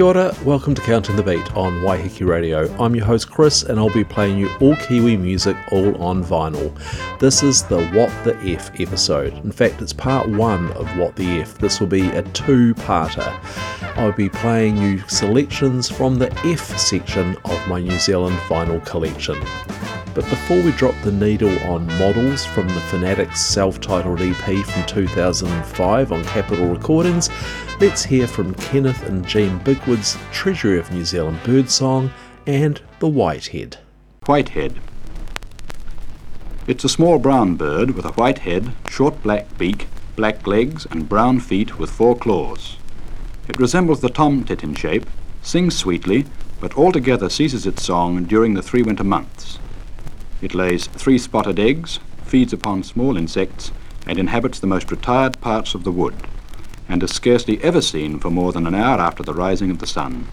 Kia ora, welcome to Counting the Beat on Waiheke Radio. I'm your host Chris and I'll be playing you all Kiwi music all on vinyl. This is the What the F episode. In fact, it's part one of What the F. This will be a two parter. I'll be playing you selections from the F section of my New Zealand vinyl collection. But before we drop the needle on models from the Fanatics self titled EP from 2005 on Capitol Recordings, let's hear from Kenneth and Jean Bigwood's Treasury of New Zealand Birdsong and The Whitehead. Whitehead. It's a small brown bird with a white head, short black beak, black legs, and brown feet with four claws. It resembles the tomtit in shape, sings sweetly, but altogether ceases its song during the three winter months. It lays three spotted eggs, feeds upon small insects, and inhabits the most retired parts of the wood, and is scarcely ever seen for more than an hour after the rising of the sun.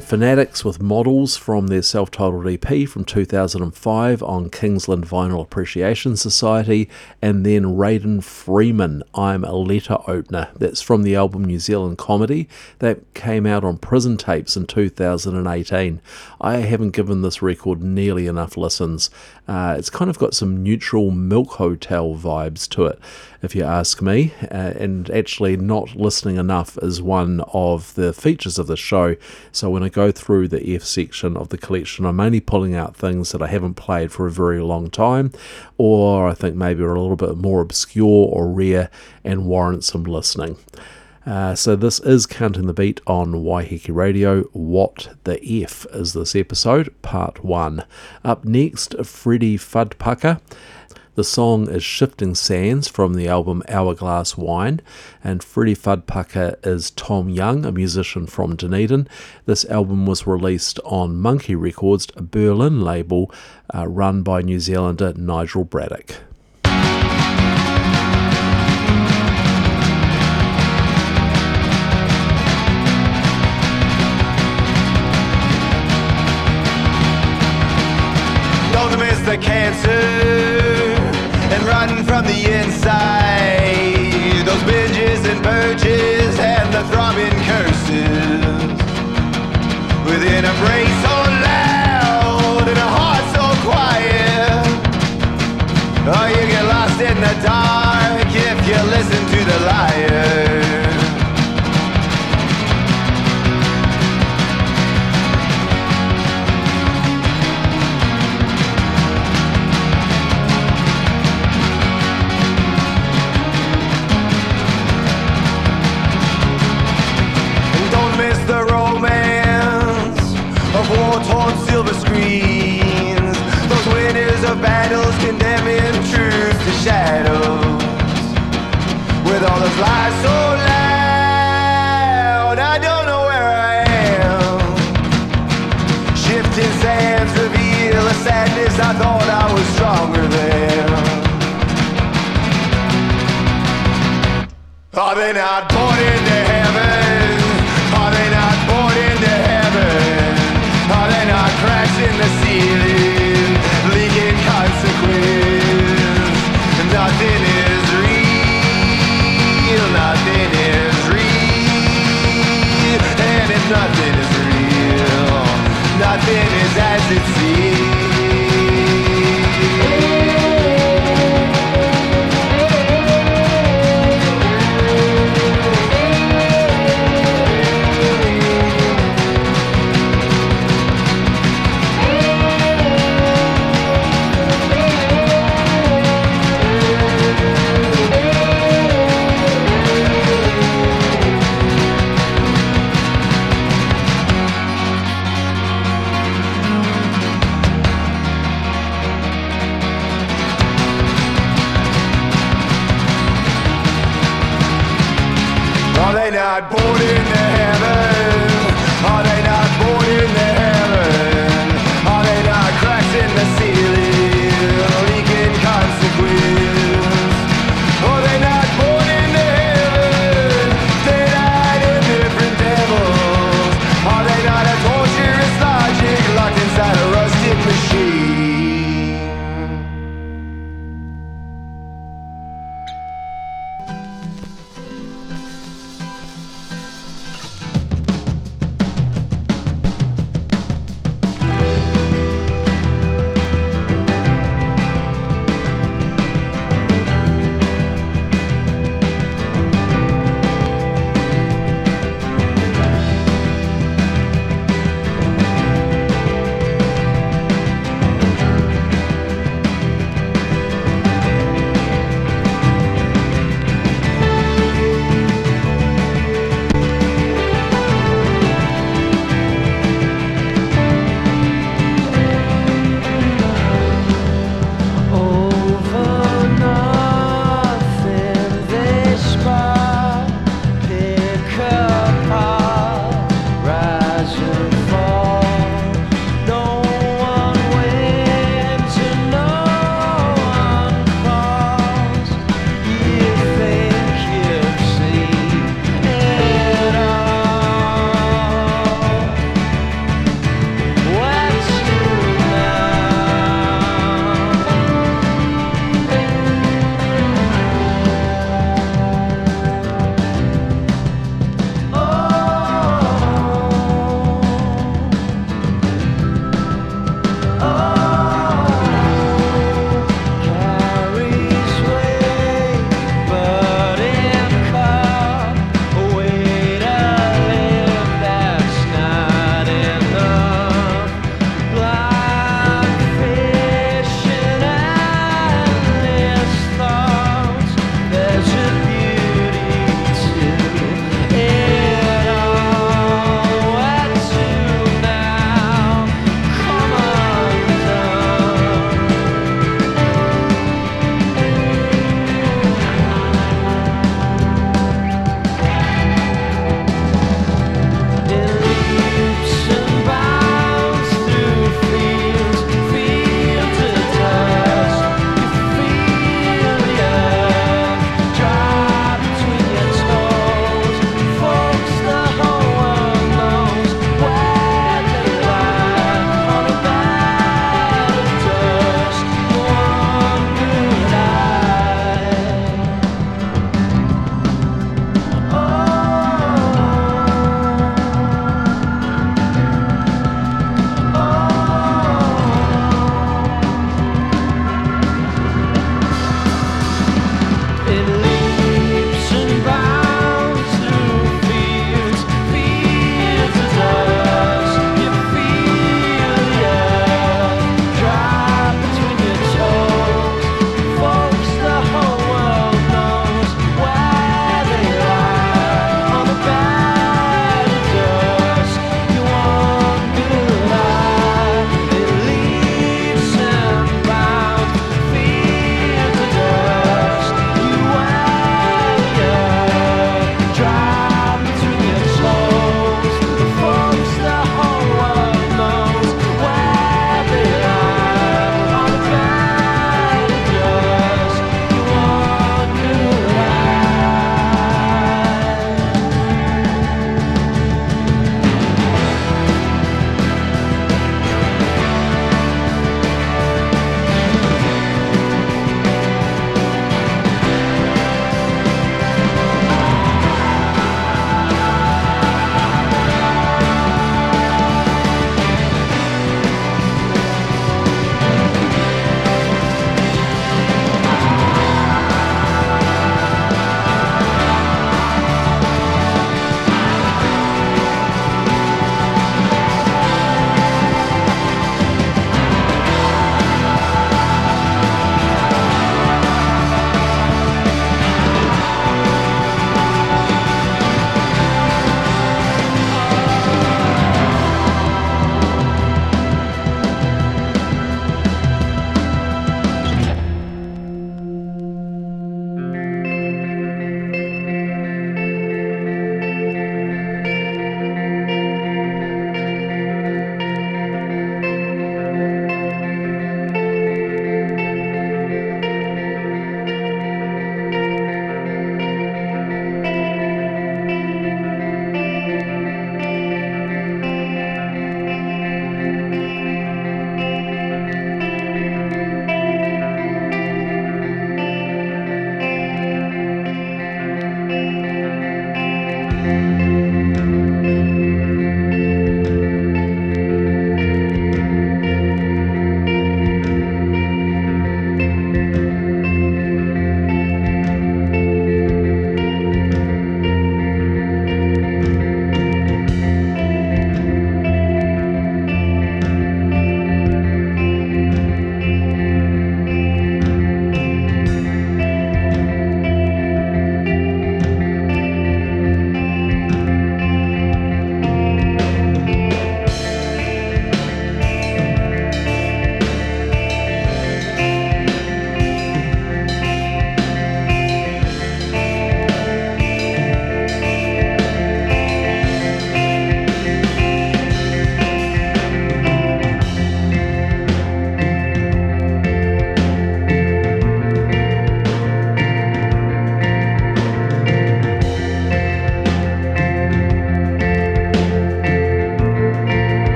Fanatics with Models from their self titled EP from 2005 on Kingsland Vinyl Appreciation Society, and then Raiden Freeman, I'm a Letter Opener. That's from the album New Zealand Comedy that came out on Prison Tapes in 2018. I haven't given this record nearly enough listens. Uh, it's kind of got some neutral Milk Hotel vibes to it if you ask me. Uh, and actually, not listening enough is one of the features of the show. So when I go through the F section of the collection, I'm only pulling out things that I haven't played for a very long time, or I think maybe are a little bit more obscure or rare and warrant some listening. Uh, so this is Counting the Beat on Waiheke Radio. What the F is this episode? Part 1. Up next, Freddie Fudpucker. The song is Shifting Sands from the album Hourglass Wine, and Freddie Fudpucker is Tom Young, a musician from Dunedin. This album was released on Monkey Records, a Berlin label uh, run by New Zealander Nigel Braddock. The cancer from the inside. Those binges and purges and the throbbing curses within a brain shadows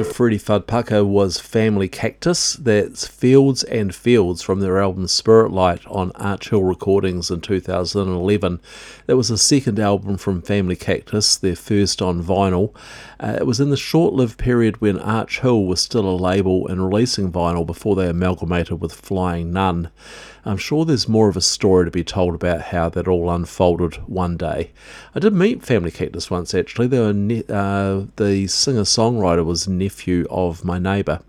After Freddie Fudpucker was Family Cactus, that's Fields and Fields from their album Spirit Light on Arch Hill Recordings in 2011. That was the second album from Family Cactus, their first on vinyl. Uh, it was in the short lived period when Arch Hill was still a label and releasing vinyl before they amalgamated with Flying Nun. I'm sure there's more of a story to be told about how that all unfolded one day. I did meet Family Cactus once actually. They were ne- uh, the singer songwriter was nephew of my neighbour.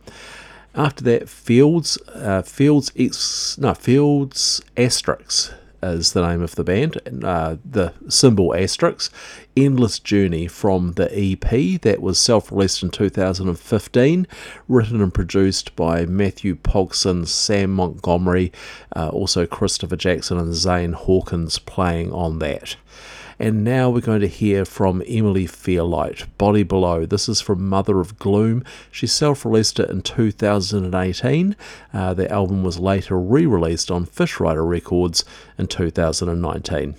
After that, Fields, uh, Fields X, no Fields Asterisk is the name of the band, uh, the symbol asterisk. Endless Journey from the EP that was self released in 2015, written and produced by Matthew Pogson, Sam Montgomery, uh, also Christopher Jackson and Zane Hawkins playing on that. And now we're going to hear from Emily Fairlight, Body Below. This is from Mother of Gloom. She self released it in 2018. Uh, the album was later re released on Fishrider Records in 2019.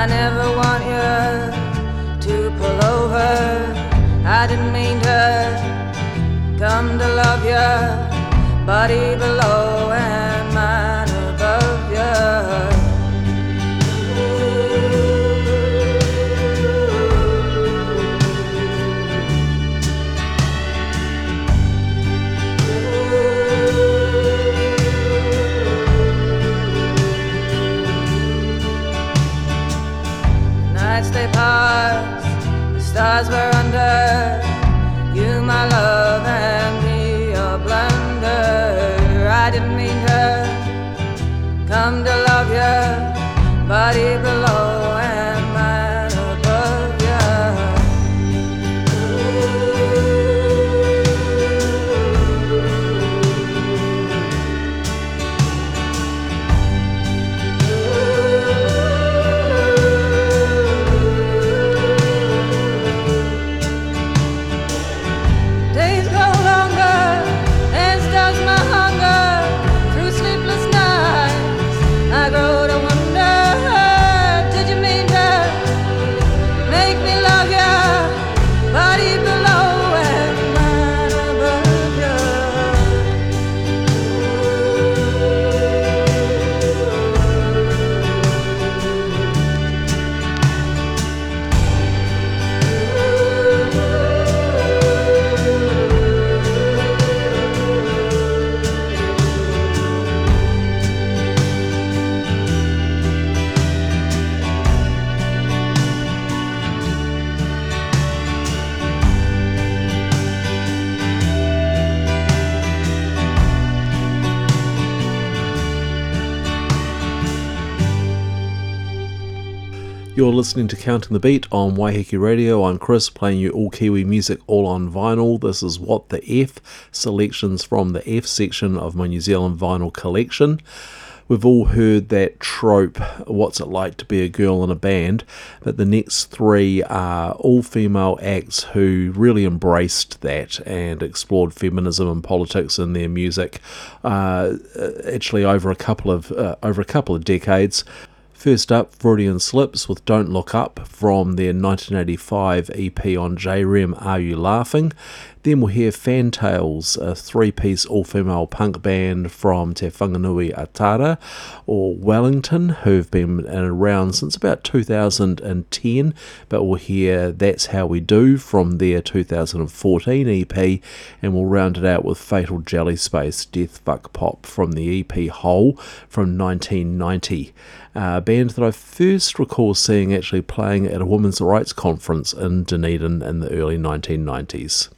I never want you to pull over. I didn't mean to come to love you, buddy below. stars were You're listening to Counting the Beat on Waiheke Radio. I'm Chris, playing you all Kiwi music all on vinyl. This is What the F, selections from the F section of my New Zealand vinyl collection. We've all heard that trope, what's it like to be a girl in a band, but the next three are all female acts who really embraced that and explored feminism and politics in their music. Uh, actually, over a couple of uh, over a couple of decades, First up, Freudian Slips with Don't Look Up from their 1985 EP on Jayrem Are You Laughing? Then we'll hear Fantails, a three piece all female punk band from Te Whanganui-a-Tara or Wellington, who've been around since about 2010. But we'll hear That's How We Do from their 2014 EP, and we'll round it out with Fatal Jelly Space Death Fuck Pop from the EP Hole from 1990. A band that I first recall seeing actually playing at a women's rights conference in Dunedin in the early 1990s.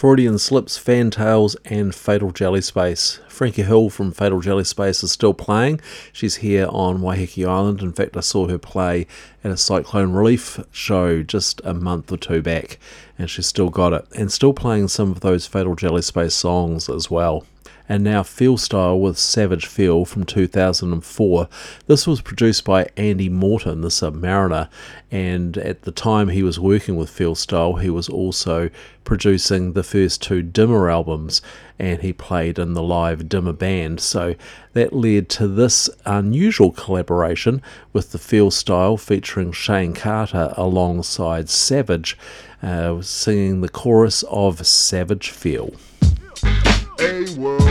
Freudian Slips, Fantails, and Fatal Jelly Space. Frankie Hill from Fatal Jelly Space is still playing. She's here on Waiheke Island. In fact, I saw her play at a Cyclone Relief show just a month or two back, and she's still got it, and still playing some of those Fatal Jelly Space songs as well and now Feelstyle with Savage Feel from 2004. This was produced by Andy Morton, the Submariner, and at the time he was working with Feelstyle, he was also producing the first two Dimmer albums, and he played in the live Dimmer band. So that led to this unusual collaboration with the Feelstyle featuring Shayne Carter alongside Savage, uh, singing the chorus of Savage Feel. A world.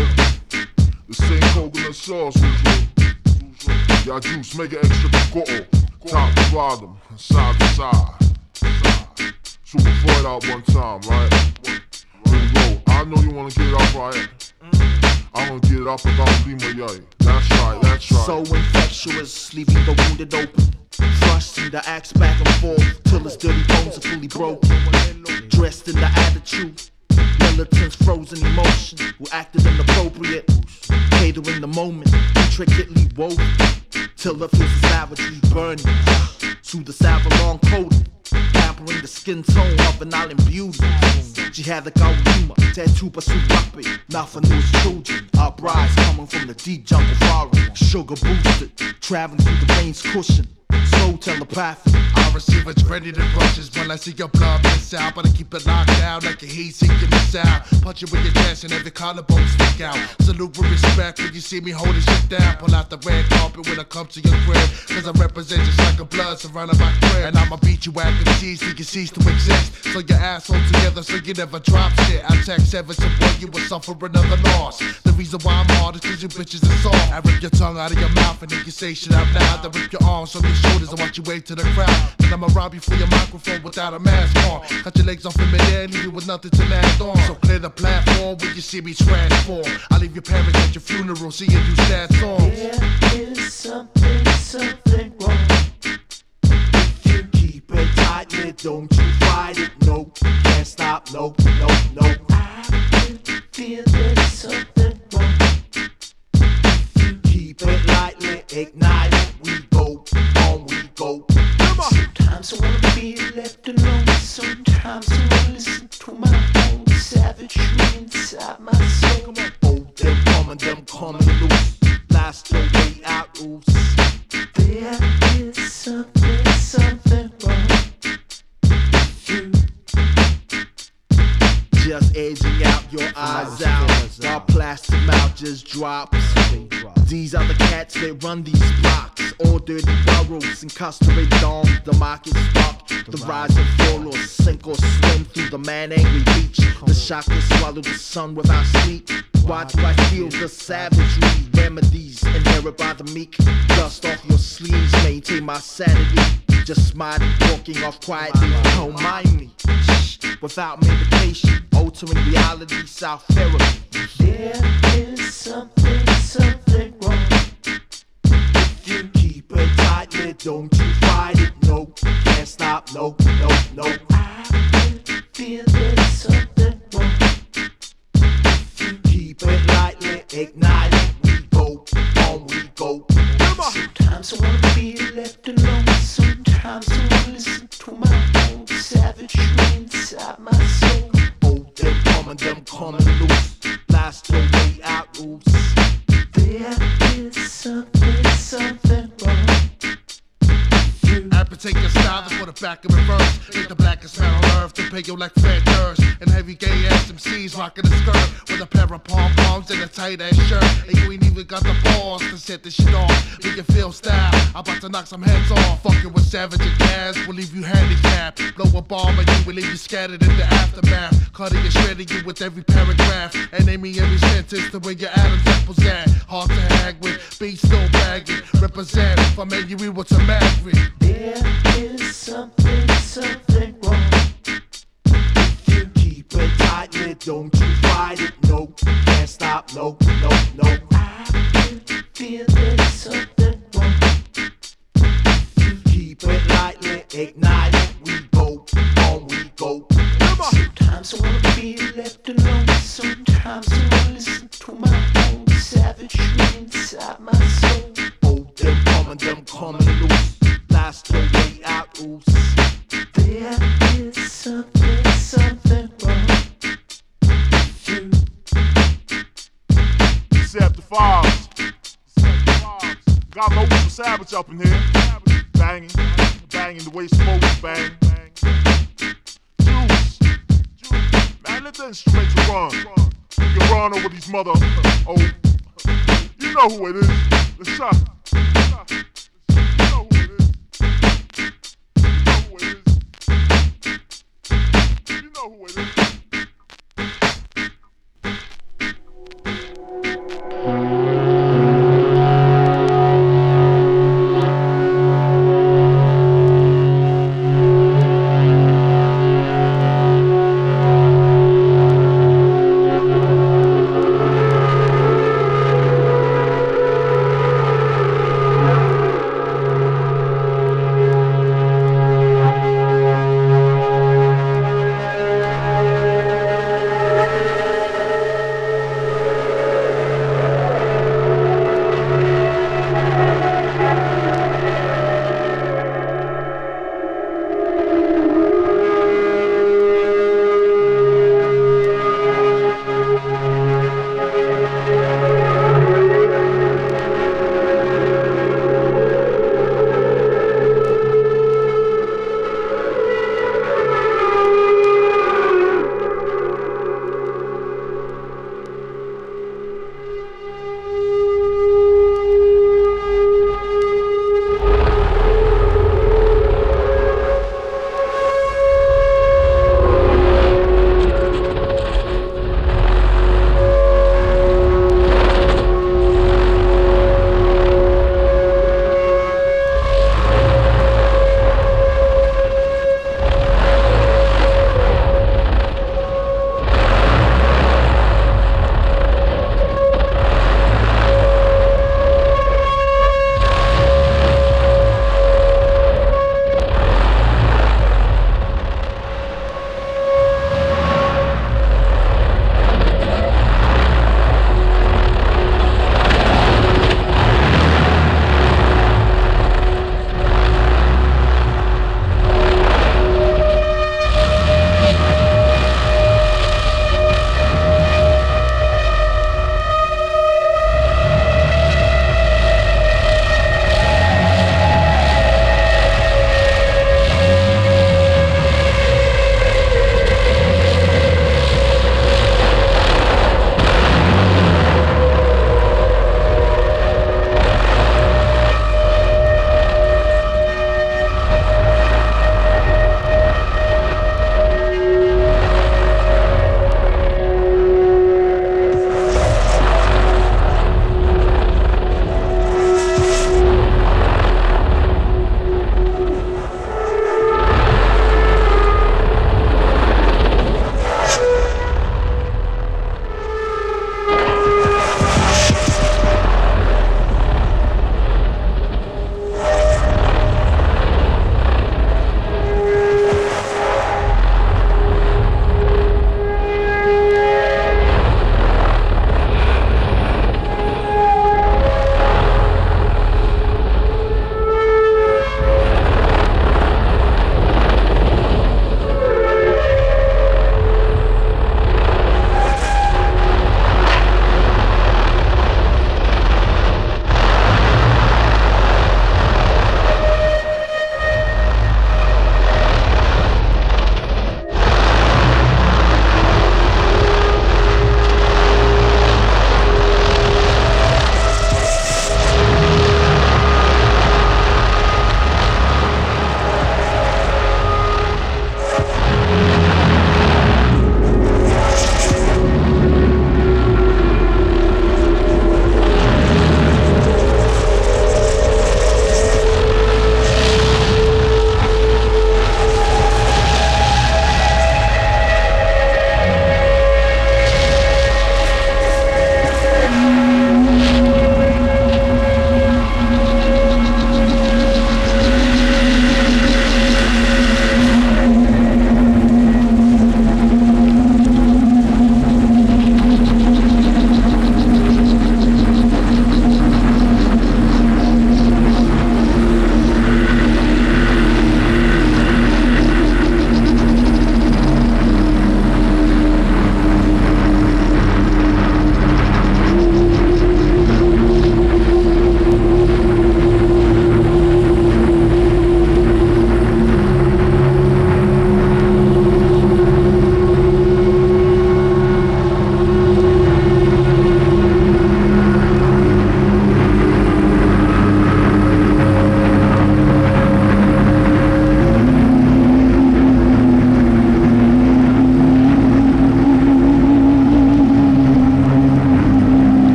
The same coconut sauce usual. Y'all juice, make it extra picoto. Top to bottom, side to side. Super Freud out one time, right? Really I know you wanna get it up right. I'm gonna get it and down Lima Yay. That's right, that's right. So infectious, leaving the wounded open. Thrusting the axe back and forth till his dirty bones are fully broken. Dressed in the attitude militants frozen emotion who acted inappropriate, catering the moment, intricately woven till the feels of savagery burning through the Savalon coating, pampering the skin tone of an island beauty. She had the Gaurima, tattoo nothing new as children. Uprise coming from the deep jungle forest, sugar boosted, traveling through the veins cushion. slow telepathic. I receive adrenaline rushes when I see your blood miss out. But I keep it locked down like a heat seeking missile. Punch you with your chest and every collarbone stick out. Salute with respect when you see me holding shit down. Pull out the red carpet when I come to your crib. Cause I represent just like a blood surrounded by crib. And I'ma beat you at the till you cease to exist. So your asshole together so you never drop shit. I text seven to boy you will suffer another loss. The reason why I'm hard is cause you bitches are soft. I rip your tongue out of your mouth and then you say shit out loud. I rip your arms from your shoulders and watch you wave to the crowd. Then I'ma rob you for your microphone without a mask on. Cut your legs off in midair, leave you with nothing to land on. So clear the platform when you see me transform. I leave your parents at your funeral, seeing you sad songs. There is something, something wrong. If you keep it tight, don't you fight it. No, can't stop. No, no, no. I can feel there's something wrong. Keep it lightly, ignite it. We go on, we go. Sometimes I wanna be left alone. Sometimes I wanna listen to my own savagery inside my soul. Oh, them coming, them coming loose. Blast your way out, oops. There is something, something wrong. You just aging out your eyes out. While plastic mouth just drops. These are the cats that run these blocks. Dirty burrows incarcerated on the market stock. The rise and fall or sink or swim through the man angry beach. The shock to swallow the sun without sleep. Watch I feel the savagery. Remedies inherit by the meek. Dust off your sleeves, maintain my sanity. Just smiling, walking off quietly. Don't mind me. Shh, without medication, altering reality, self therapy. There is something, something wrong. If you keep it tightly, don't you fight it. No, can't stop. No, no, no. I feel there's something wrong. If you keep it lightly, ignite it. We go on, we go. Sometimes I wanna be left alone. Sometimes I wanna listen to my savagery inside my soul. Oh, them coming, them coming loose. Blast your way out, oops. There is something, something wrong. Amputate your style put it back in reverse. Make the blackest man on earth to pay you like Fred. And heavy gay ass rocking a skirt with a pair of pom poms and a tight ass shirt. And you ain't even got the balls to set this shit off. Make you feel style. I'm about to knock some heads off. Fucking with savage and gas will leave you handicapped. Blow a bomb and you will leave you scattered in the aftermath. Cutting and shredding you with every paragraph. And aiming every sentence to where your Adam's apples at. Hard to hang with, beats still bagging. Represent from what's a Maverick don't you fight it, no, can't stop, no, no, no. I've something wrong. You keep it lightly, ignite it, we go, on we go. Sometimes I wanna be left alone, sometimes I wanna listen to my own savage inside my soul. Them common, them coming loose. Last the way I ooze. There is something, something wrong with you. Decepticons. Decepticons. Got no Uber Savage up in here. Banging, banging the way smoke bang. Juice. Man, let the instrument run. You can run over these mother. Oh, you know who it is. Let's shop.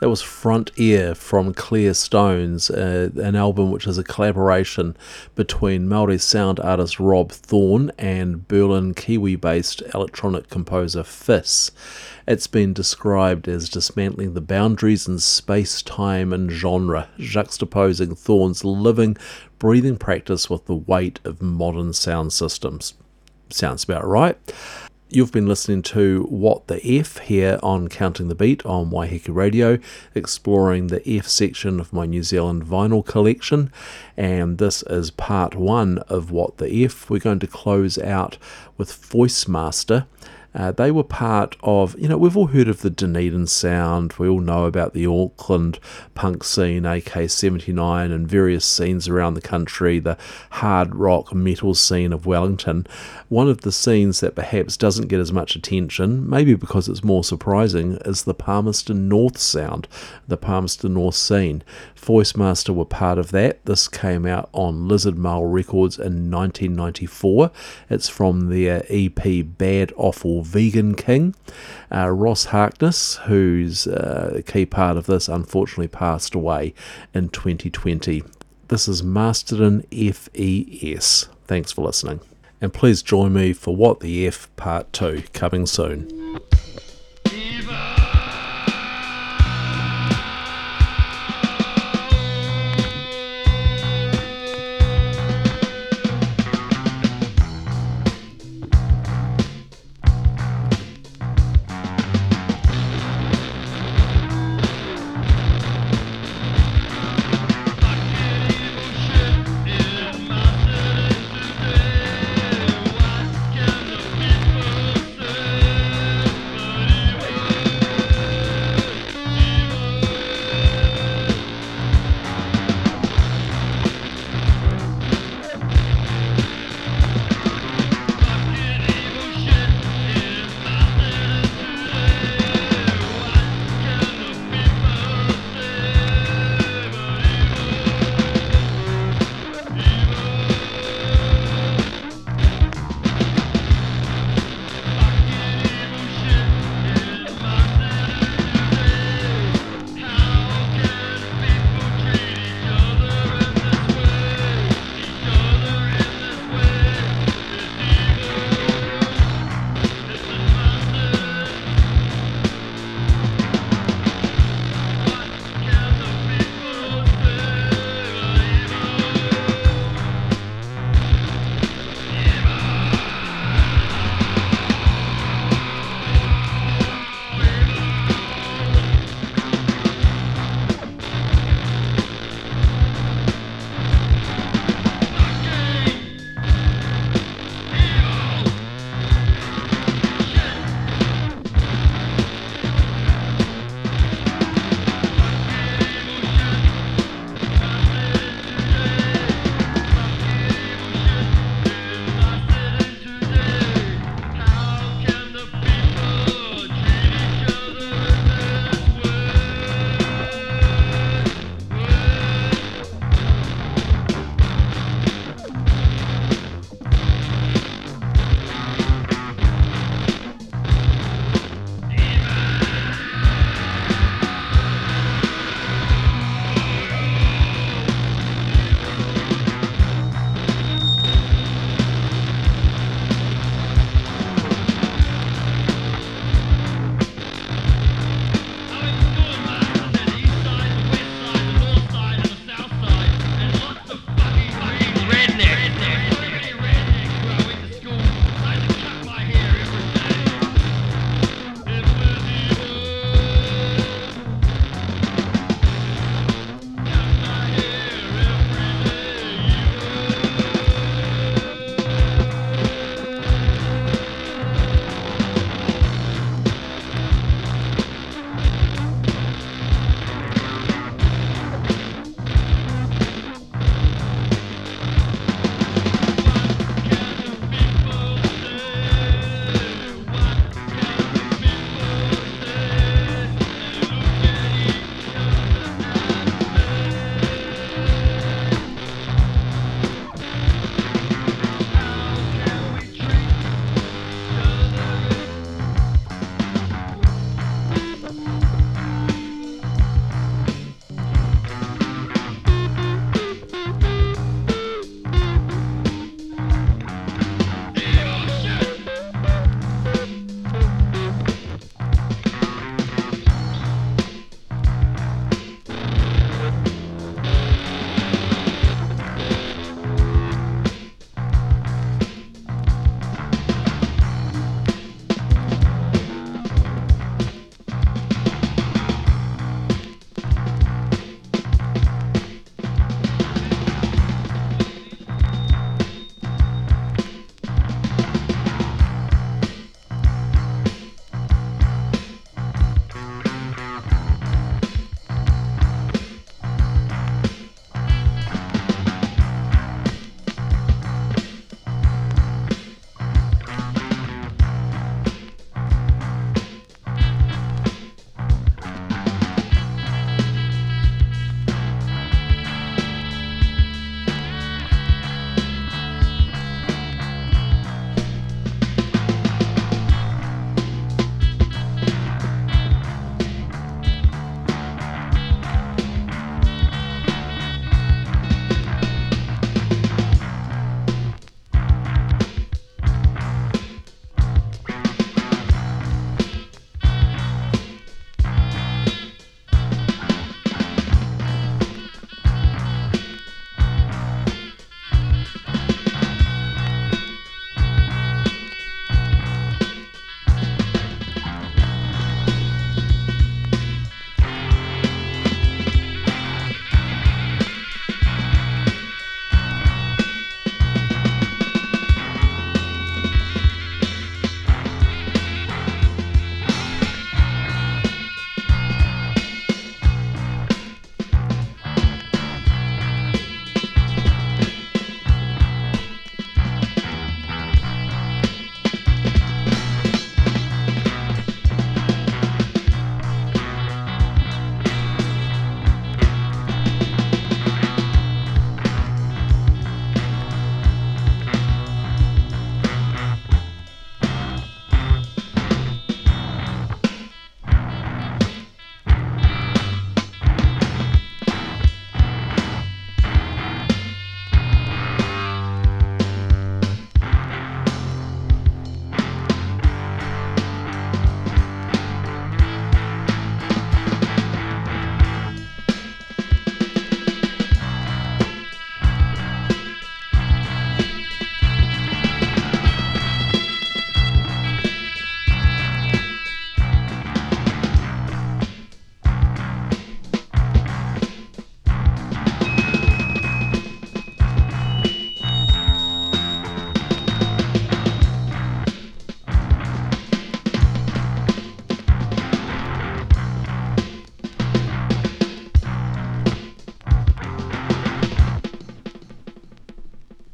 That was Front Ear from Clear Stones, uh, an album which is a collaboration between Māori sound artist Rob Thorne and Berlin Kiwi based electronic composer Fis. It's been described as dismantling the boundaries in space, time, and genre, juxtaposing Thorne's living, breathing practice with the weight of modern sound systems. Sounds about right. You've been listening to What the F here on Counting the Beat on Waiheke Radio, exploring the F section of my New Zealand vinyl collection. And this is part one of What the F. We're going to close out with Voice Master. Uh, they were part of, you know, we've all heard of the Dunedin sound. We all know about the Auckland punk scene, AK 79, and various scenes around the country, the hard rock metal scene of Wellington. One of the scenes that perhaps doesn't get as much attention, maybe because it's more surprising, is the Palmerston North sound, the Palmerston North scene. Voice Master were part of that. This came out on Lizard Mail Records in 1994. It's from their EP Bad Awful Vegan King. Uh, Ross Harkness, who's uh, a key part of this, unfortunately passed away in 2020. This is Masterton FES. Thanks for listening. And please join me for What the F Part 2 coming soon.